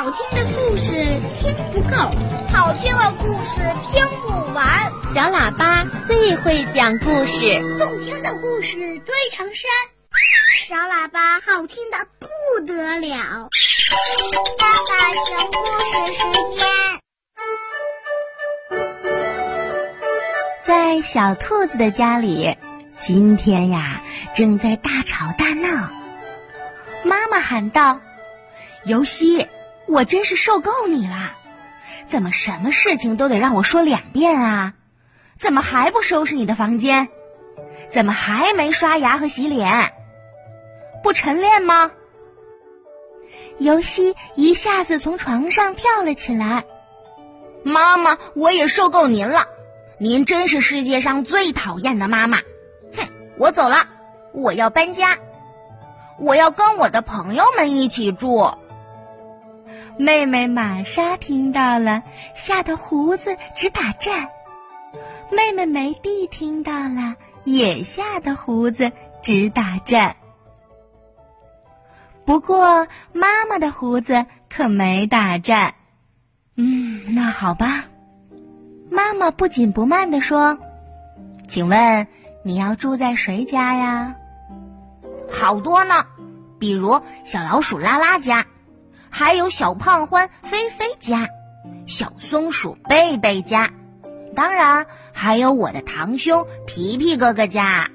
好听的故事听不够，好听的故事听不完。小喇叭最会讲故事，动听的故事堆成山。小喇叭好听的不得了。爸爸讲故事时间，在小兔子的家里，今天呀正在大吵大闹。妈妈喊道：“尤西，我真是受够你了！怎么什么事情都得让我说两遍啊？怎么还不收拾你的房间？怎么还没刷牙和洗脸？不晨练吗？”尤西一下子从床上跳了起来。妈妈，我也受够您了！您真是世界上最讨厌的妈妈！哼，我走了，我要搬家。我要跟我的朋友们一起住。妹妹玛莎听到了，吓得胡子直打颤。妹妹梅蒂听到了，也吓得胡子直打颤。不过妈妈的胡子可没打颤。嗯，那好吧。妈妈不紧不慢地说：“请问你要住在谁家呀？”好多呢，比如小老鼠拉拉家，还有小胖獾菲菲家，小松鼠贝贝家，当然还有我的堂兄皮皮哥哥家。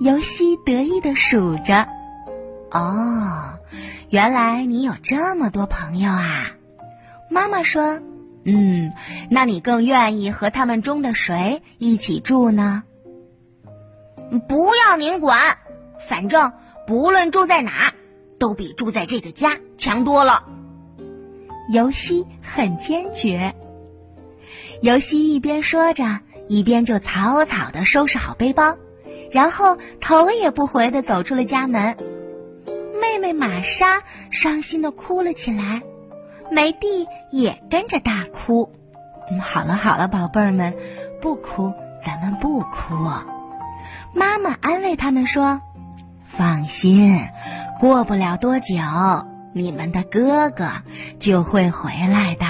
尤西得意的数着，哦，原来你有这么多朋友啊！妈妈说：“嗯，那你更愿意和他们中的谁一起住呢？”不要您管。反正不论住在哪，都比住在这个家强多了。尤西很坚决。尤西一边说着，一边就草草的收拾好背包，然后头也不回的走出了家门。妹妹玛莎伤心的哭了起来，梅蒂也跟着大哭。嗯，好了好了，宝贝儿们，不哭，咱们不哭。妈妈安慰他们说。放心，过不了多久，你们的哥哥就会回来的。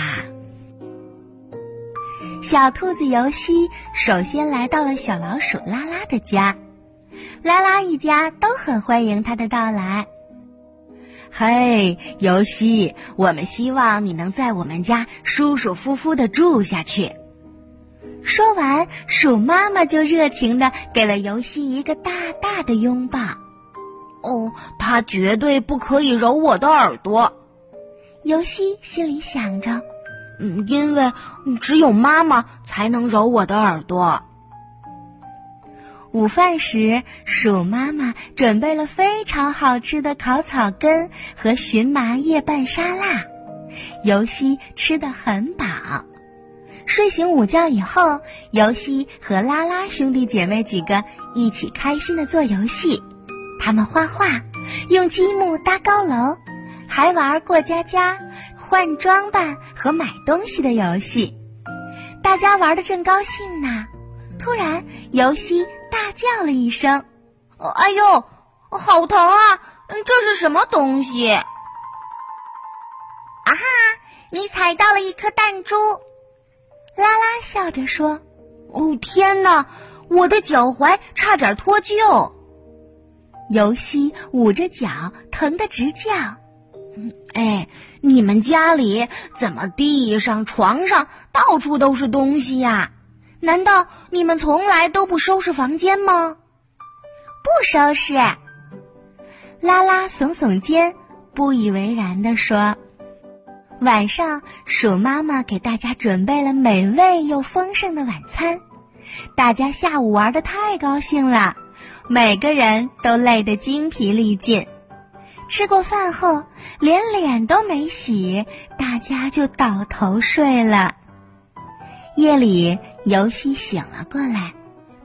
小兔子尤西首先来到了小老鼠拉拉的家，拉拉一家都很欢迎他的到来。嘿，尤西，我们希望你能在我们家舒舒服服的住下去。说完，鼠妈妈就热情的给了尤西一个大大的拥抱。哦，他绝对不可以揉我的耳朵。尤西心里想着，嗯，因为只有妈妈才能揉我的耳朵。午饭时，鼠妈妈准备了非常好吃的烤草根和荨麻叶拌沙拉，尤西吃的很饱。睡醒午觉以后，尤西和拉拉兄弟姐妹几个一起开心的做游戏。他们画画，用积木搭高楼，还玩过家家、换装扮和买东西的游戏。大家玩的正高兴呢，突然尤西大叫了一声：“哎呦，好疼啊！这是什么东西？”啊哈！你踩到了一颗弹珠。拉拉笑着说：“哦，天哪，我的脚踝差点脱臼。”尤西捂着脚，疼得直叫。哎，你们家里怎么地上、床上到处都是东西呀？难道你们从来都不收拾房间吗？不收拾。拉拉耸耸肩，不以为然地说：“晚上，鼠妈妈给大家准备了美味又丰盛的晚餐，大家下午玩的太高兴了。”每个人都累得精疲力尽，吃过饭后连脸都没洗，大家就倒头睡了。夜里，尤西醒了过来，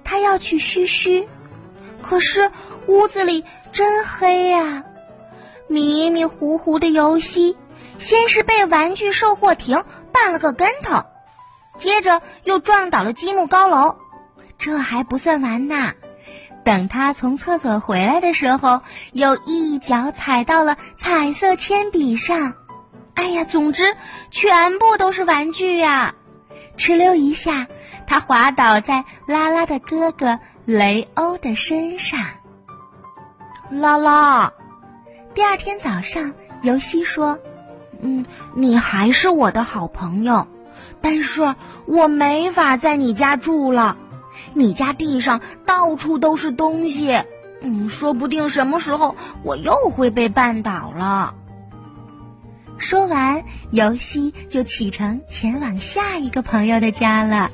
他要去嘘嘘，可是屋子里真黑呀！迷迷糊糊的尤西，先是被玩具售货亭绊了个跟头，接着又撞倒了积木高楼，这还不算完呢。等他从厕所回来的时候，又一脚踩到了彩色铅笔上，哎呀，总之全部都是玩具呀！哧溜一下，他滑倒在拉拉的哥哥雷欧的身上。拉拉，第二天早上，尤西说：“嗯，你还是我的好朋友，但是我没法在你家住了。你家地上到处都是东西，嗯，说不定什么时候我又会被绊倒了。”说完，尤西就启程前往下一个朋友的家了。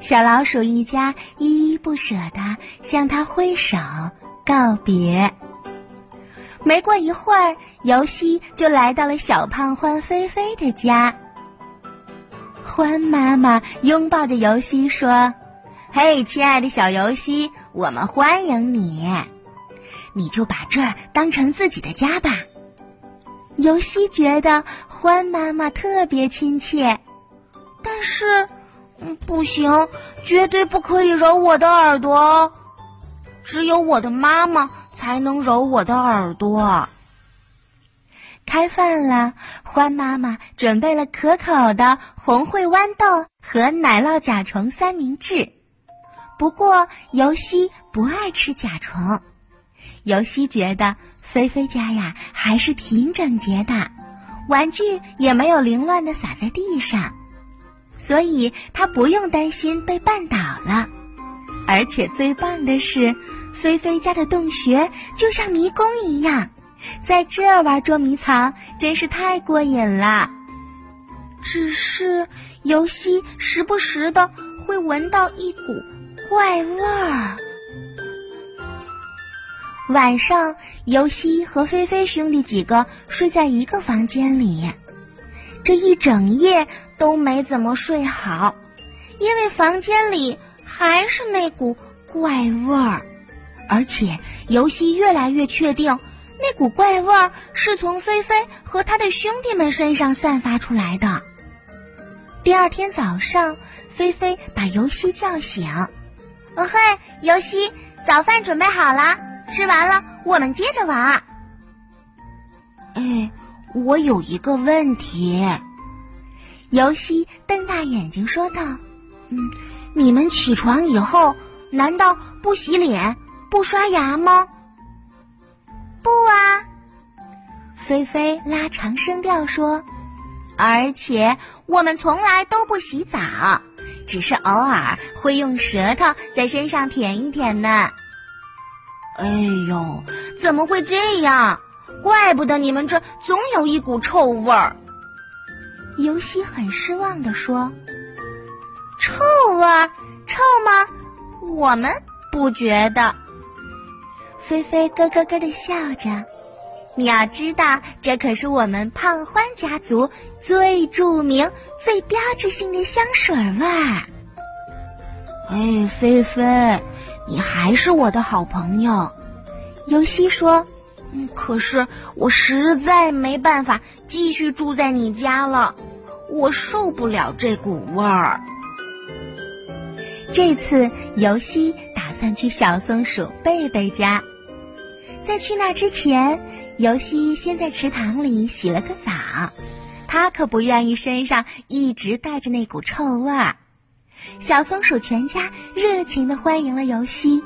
小老鼠一家依依不舍地向他挥手告别。没过一会儿，尤西就来到了小胖欢菲菲的家。欢妈妈拥抱着尤西说：“嘿，亲爱的小尤西，我们欢迎你，你就把这儿当成自己的家吧。”尤西觉得欢妈妈特别亲切，但是，嗯，不行，绝对不可以揉我的耳朵哦。只有我的妈妈才能揉我的耳朵。开饭了，欢妈妈准备了可口的红烩豌豆和奶酪甲虫三明治。不过，尤西不爱吃甲虫。尤西觉得。菲菲家呀，还是挺整洁的，玩具也没有凌乱的洒在地上，所以他不用担心被绊倒了。而且最棒的是，菲菲家的洞穴就像迷宫一样，在这儿玩捉迷藏真是太过瘾了。只是尤西时不时的会闻到一股怪味儿。晚上，尤西和菲菲兄弟几个睡在一个房间里，这一整夜都没怎么睡好，因为房间里还是那股怪味儿，而且尤西越来越确定，那股怪味儿是从菲菲和他的兄弟们身上散发出来的。第二天早上，菲菲把尤西叫醒：“哦嘿，尤西，早饭准备好了。”吃完了，我们接着玩。哎，我有一个问题。尤西瞪大眼睛说道：“嗯，你们起床以后难道不洗脸、不刷牙吗？”“不啊。”菲菲拉长声调说：“而且我们从来都不洗澡，只是偶尔会用舌头在身上舔一舔呢。”哎呦，怎么会这样？怪不得你们这总有一股臭味儿。尤西很失望地说：“臭味儿，臭吗？我们不觉得。”菲菲咯咯咯的笑着。你要知道，这可是我们胖欢家族最著名、最标志性的香水味儿。哎，菲菲。你还是我的好朋友，尤西说：“嗯，可是我实在没办法继续住在你家了，我受不了这股味儿。”这次尤西打算去小松鼠贝贝家，在去那之前，尤西先在池塘里洗了个澡，他可不愿意身上一直带着那股臭味儿。小松鼠全家热情的欢迎了尤西，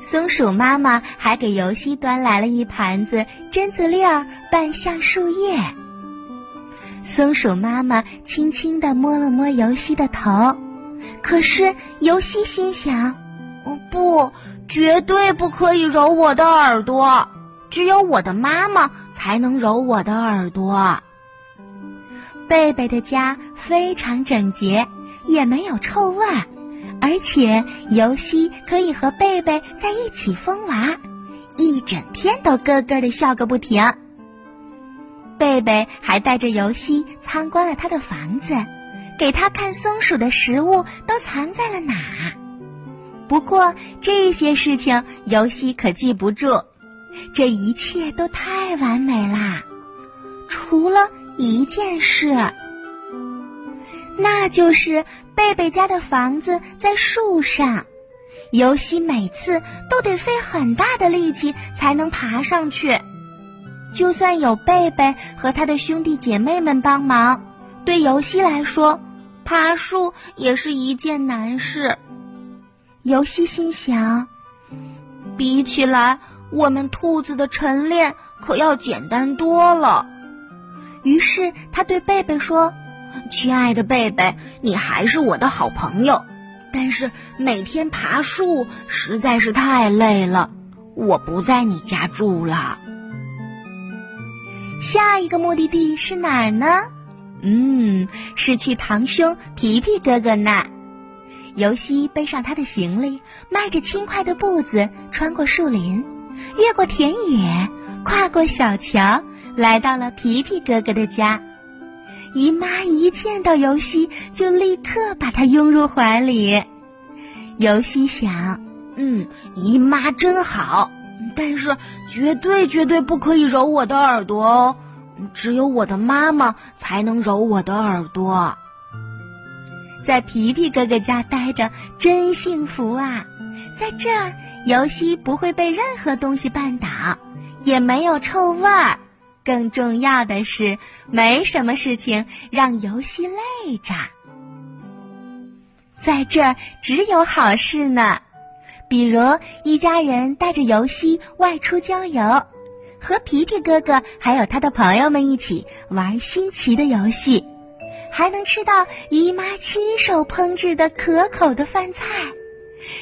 松鼠妈妈还给尤西端来了一盘子榛子粒儿拌橡树叶。松鼠妈妈轻轻的摸了摸尤西的头，可是尤西心想：“哦不，绝对不可以揉我的耳朵，只有我的妈妈才能揉我的耳朵。”贝贝的家非常整洁。也没有臭味儿，而且尤西可以和贝贝在一起疯玩，一整天都咯咯的笑个不停。贝贝还带着尤西参观了他的房子，给他看松鼠的食物都藏在了哪。不过这些事情尤西可记不住，这一切都太完美啦，除了一件事。那就是贝贝家的房子在树上，尤西每次都得费很大的力气才能爬上去。就算有贝贝和他的兄弟姐妹们帮忙，对游戏来说，爬树也是一件难事。游戏心想，比起来，我们兔子的晨练可要简单多了。于是他对贝贝说：“亲爱的贝贝，你还是我的好朋友，但是每天爬树实在是太累了，我不在你家住了。”下一个目的地是哪儿呢？嗯，是去堂兄皮皮哥哥那。尤西背上他的行李，迈着轻快的步子，穿过树林，越过田野，跨过小桥，来到了皮皮哥哥的家。姨妈一见到尤西，就立刻把他拥入怀里。尤西想：“嗯，姨妈真好。”但是绝对绝对不可以揉我的耳朵哦，只有我的妈妈才能揉我的耳朵。在皮皮哥哥家待着真幸福啊！在这儿，尤西不会被任何东西绊倒，也没有臭味儿。更重要的是，没什么事情让尤西累着。在这儿，只有好事呢。比如，一家人带着游戏外出郊游，和皮皮哥哥还有他的朋友们一起玩新奇的游戏，还能吃到姨妈亲手烹制的可口的饭菜，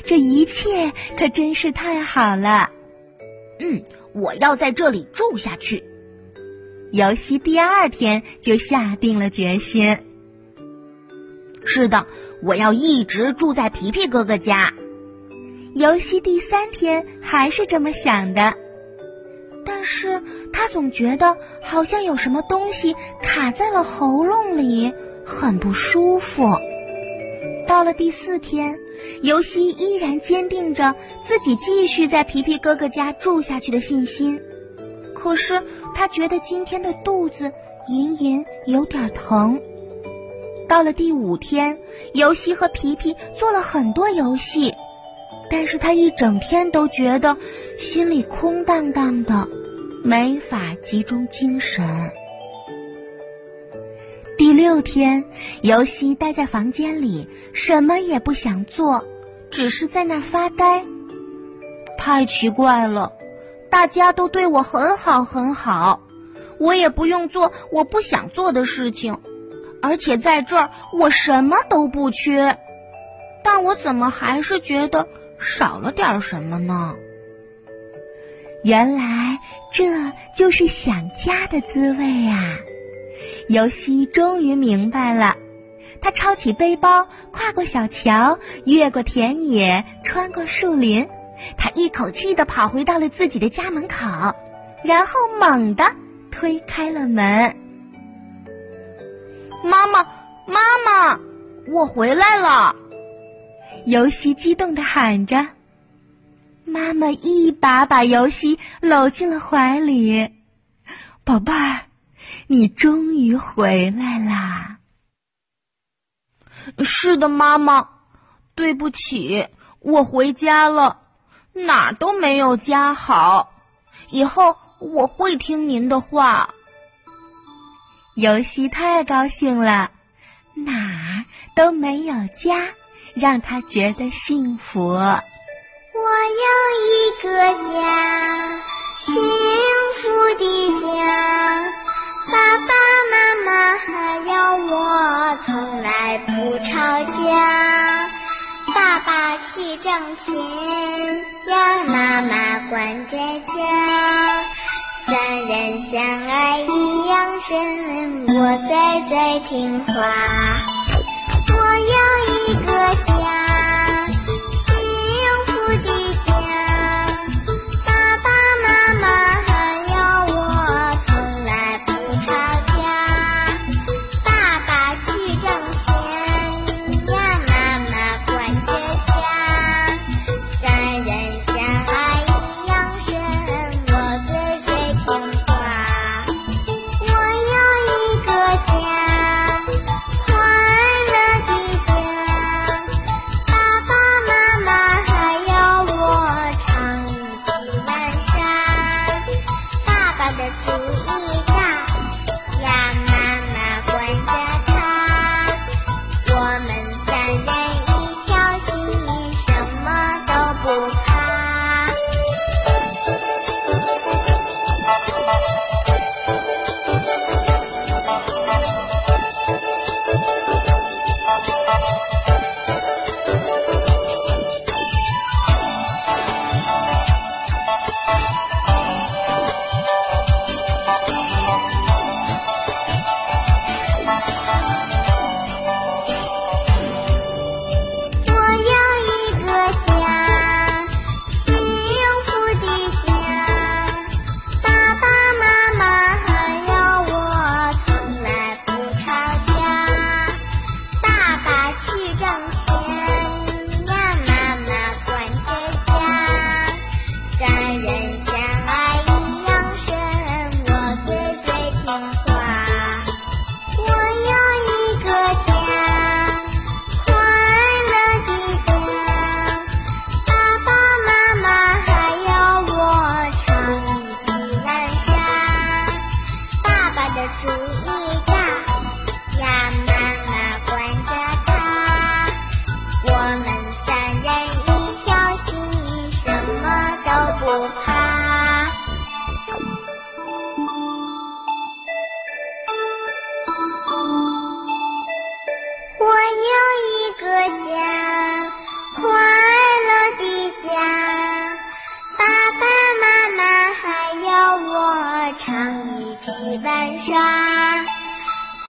这一切可真是太好了。嗯，我要在这里住下去。游戏第二天就下定了决心。是的，我要一直住在皮皮哥哥家。游戏第三天还是这么想的，但是他总觉得好像有什么东西卡在了喉咙里，很不舒服。到了第四天，游戏依然坚定着自己继续在皮皮哥哥家住下去的信心，可是他觉得今天的肚子隐隐有点疼。到了第五天，游戏和皮皮做了很多游戏。但是他一整天都觉得心里空荡荡的，没法集中精神。第六天，尤西待在房间里，什么也不想做，只是在那儿发呆。太奇怪了，大家都对我很好很好，我也不用做我不想做的事情，而且在这儿我什么都不缺，但我怎么还是觉得？少了点什么呢？原来这就是想家的滋味啊！尤西终于明白了，他抄起背包，跨过小桥，越过田野，穿过树林，他一口气的跑回到了自己的家门口，然后猛地推开了门。妈妈，妈妈，我回来了！尤西激动的喊着，妈妈一把把尤西搂进了怀里。宝贝儿，你终于回来啦！是的，妈妈，对不起，我回家了，哪儿都没有家好。以后我会听您的话。尤西太高兴了，哪儿都没有家。让他觉得幸福。我有一个家，幸福的家，爸爸妈妈还有我从来不吵架。爸爸去挣钱，呀妈妈管着家，三人相爱一样深，我最最听话。